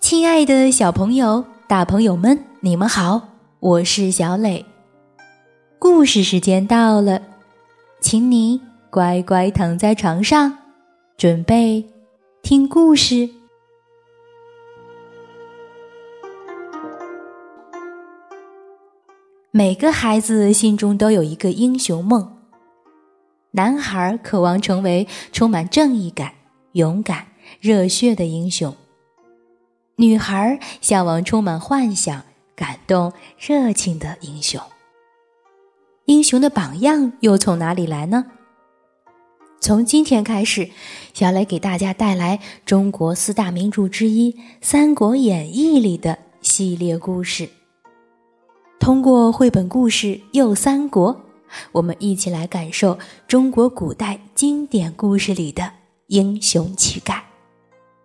亲爱的小朋友、大朋友们，你们好，我是小磊。故事时间到了，请你乖乖躺在床上，准备听故事。每个孩子心中都有一个英雄梦。男孩渴望成为充满正义感、勇敢、热血的英雄。女孩向往充满幻想、感动、热情的英雄。英雄的榜样又从哪里来呢？从今天开始，小磊给大家带来中国四大名著之一《三国演义》里的系列故事。通过绘本故事《又三国》，我们一起来感受中国古代经典故事里的英雄气概。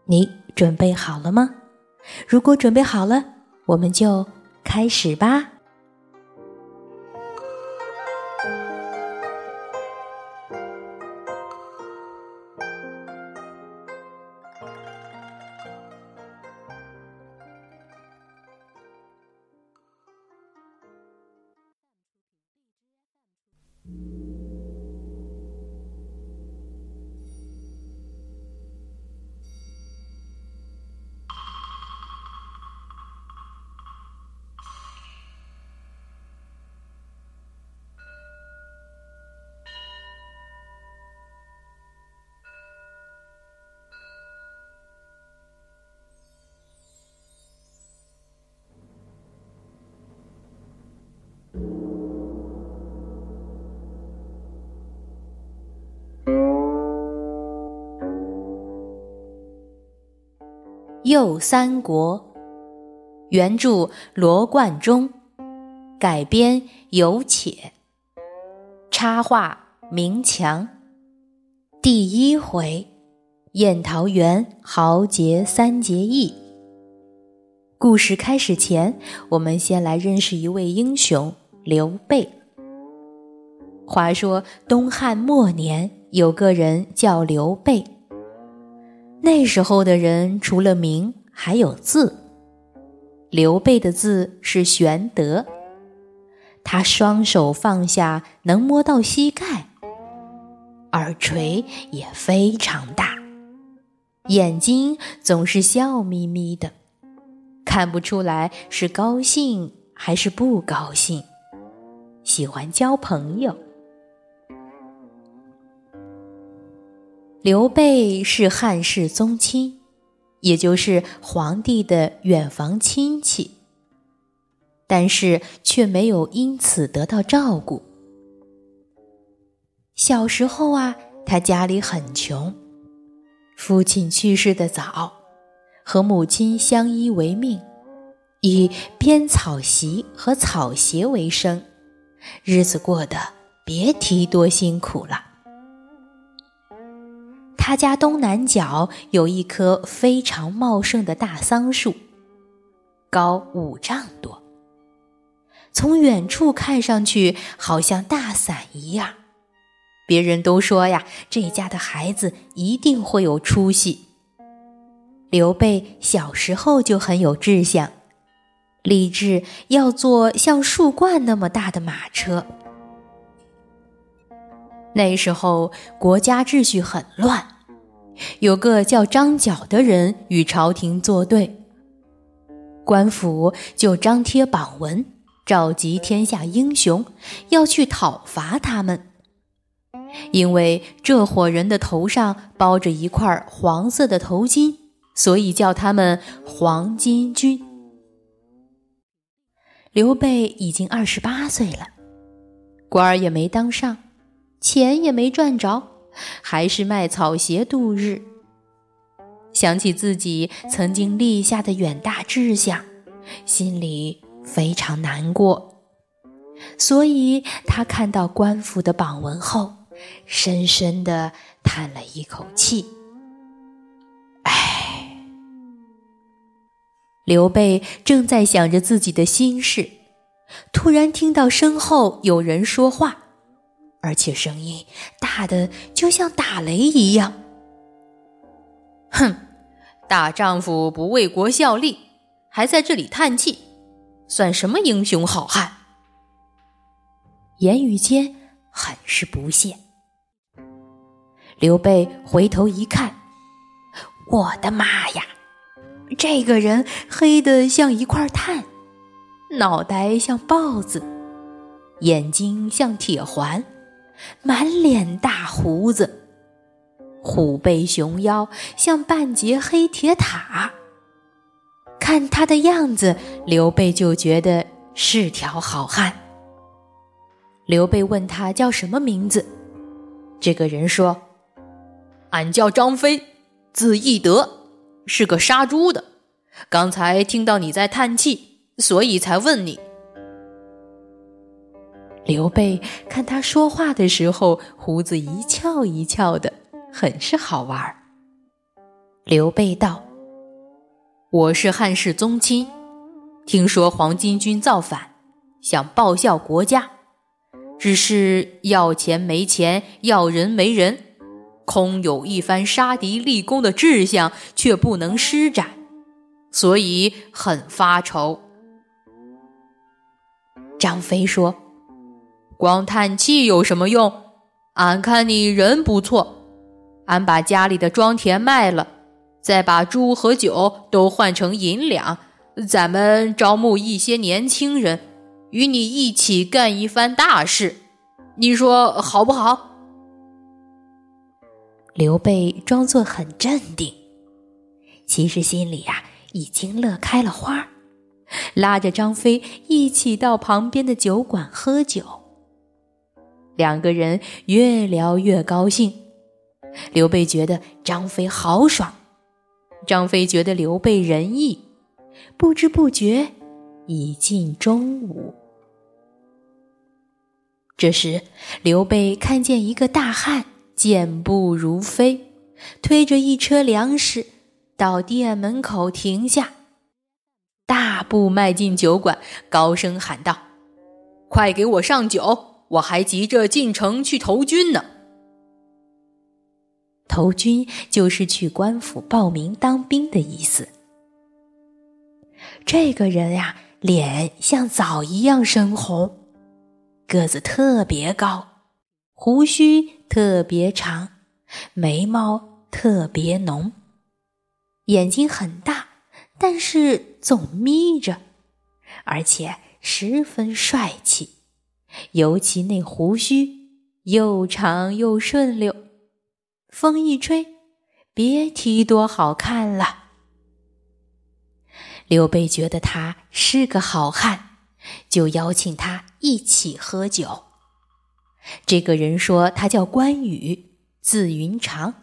你准备好了吗？如果准备好了，我们就开始吧。《又三国》原著罗贯中，改编有且，插画明强。第一回，雁桃园豪杰三结义。故事开始前，我们先来认识一位英雄刘备。话说东汉末年，有个人叫刘备。那时候的人除了名还有字，刘备的字是玄德。他双手放下能摸到膝盖，耳垂也非常大，眼睛总是笑眯眯的，看不出来是高兴还是不高兴。喜欢交朋友。刘备是汉室宗亲，也就是皇帝的远房亲戚，但是却没有因此得到照顾。小时候啊，他家里很穷，父亲去世的早，和母亲相依为命，以编草席和草鞋为生，日子过得别提多辛苦了。他家东南角有一棵非常茂盛的大桑树，高五丈多，从远处看上去好像大伞一样。别人都说呀，这家的孩子一定会有出息。刘备小时候就很有志向，立志要做像树冠那么大的马车。那时候国家秩序很乱，有个叫张角的人与朝廷作对，官府就张贴榜文，召集天下英雄，要去讨伐他们。因为这伙人的头上包着一块黄色的头巾，所以叫他们黄巾军。刘备已经二十八岁了，官儿也没当上。钱也没赚着，还是卖草鞋度日。想起自己曾经立下的远大志向，心里非常难过。所以他看到官府的榜文后，深深的叹了一口气：“唉，刘备正在想着自己的心事，突然听到身后有人说话，而且声音大的就像打雷一样。哼，大丈夫不为国效力，还在这里叹气，算什么英雄好汉？言语间很是不屑。刘备回头一看，我的妈呀！这个人黑的像一块炭，脑袋像豹子，眼睛像铁环，满脸大胡子，虎背熊腰像半截黑铁塔。看他的样子，刘备就觉得是条好汉。刘备问他叫什么名字，这个人说：“俺叫张飞，字翼德。”是个杀猪的，刚才听到你在叹气，所以才问你。刘备看他说话的时候，胡子一翘一翘的，很是好玩。刘备道：“我是汉室宗亲，听说黄巾军造反，想报效国家，只是要钱没钱，要人没人。”空有一番杀敌立功的志向，却不能施展，所以很发愁。张飞说：“光叹气有什么用？俺看你人不错，俺把家里的庄田卖了，再把猪和酒都换成银两，咱们招募一些年轻人，与你一起干一番大事，你说好不好？”刘备装作很镇定，其实心里呀已经乐开了花，拉着张飞一起到旁边的酒馆喝酒。两个人越聊越高兴，刘备觉得张飞豪爽，张飞觉得刘备仁义。不知不觉已近中午，这时刘备看见一个大汉。健步如飞，推着一车粮食到店门口停下，大步迈进酒馆，高声喊道：“快给我上酒！我还急着进城去投军呢。”投军就是去官府报名当兵的意思。这个人呀，脸像枣一样深红，个子特别高，胡须。特别长，眉毛特别浓，眼睛很大，但是总眯着，而且十分帅气，尤其那胡须又长又顺溜，风一吹，别提多好看了。刘备觉得他是个好汉，就邀请他一起喝酒。这个人说他叫关羽，字云长，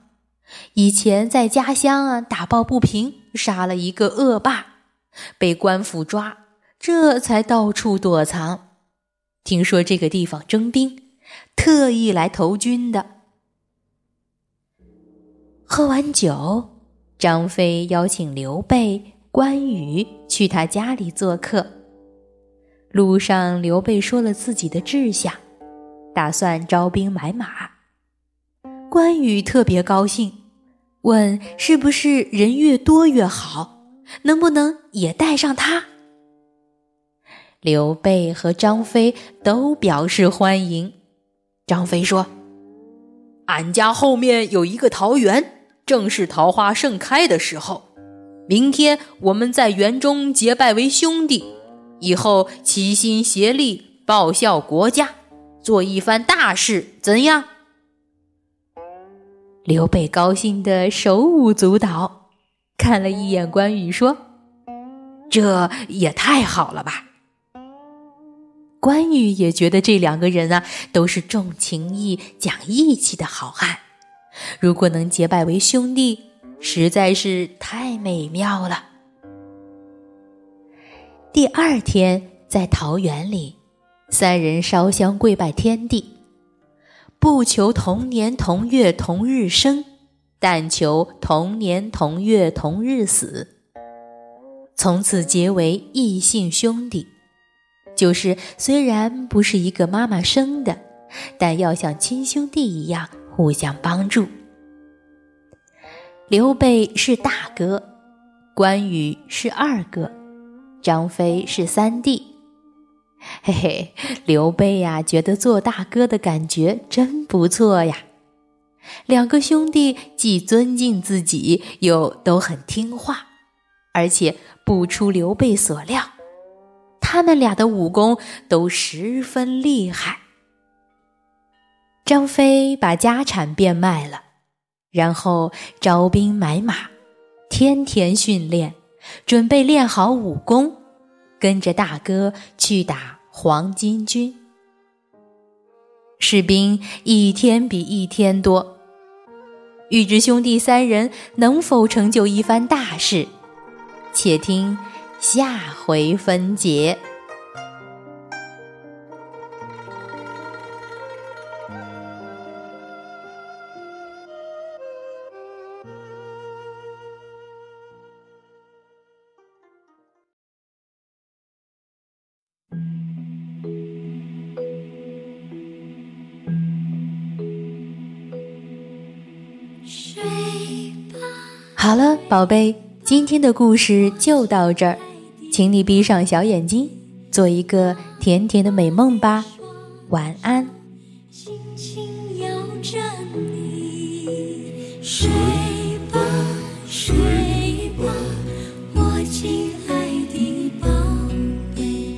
以前在家乡啊打抱不平，杀了一个恶霸，被官府抓，这才到处躲藏。听说这个地方征兵，特意来投军的。喝完酒，张飞邀请刘备、关羽去他家里做客。路上，刘备说了自己的志向。打算招兵买马，关羽特别高兴，问是不是人越多越好，能不能也带上他？刘备和张飞都表示欢迎。张飞说：“俺家后面有一个桃园，正是桃花盛开的时候，明天我们在园中结拜为兄弟，以后齐心协力报效国家。”做一番大事，怎样？刘备高兴得手舞足蹈，看了一眼关羽，说：“这也太好了吧！”关羽也觉得这两个人啊，都是重情义、讲义气的好汉，如果能结拜为兄弟，实在是太美妙了。第二天，在桃园里。三人烧香跪拜天地，不求同年同月同日生，但求同年同月同日死。从此结为异姓兄弟。就是虽然不是一个妈妈生的，但要像亲兄弟一样互相帮助。刘备是大哥，关羽是二哥，张飞是三弟。嘿嘿，刘备呀，觉得做大哥的感觉真不错呀。两个兄弟既尊敬自己，又都很听话，而且不出刘备所料。他们俩的武功都十分厉害。张飞把家产变卖了，然后招兵买马，天天训练，准备练好武功，跟着大哥去打黄巾军。士兵一天比一天多，欲知兄弟三人能否成就一番大事，且听。下回分解。好了，宝贝，今天的故事就到这儿。请你闭上小眼睛，做一个甜甜的美梦吧，晚安。亲爱的宝贝，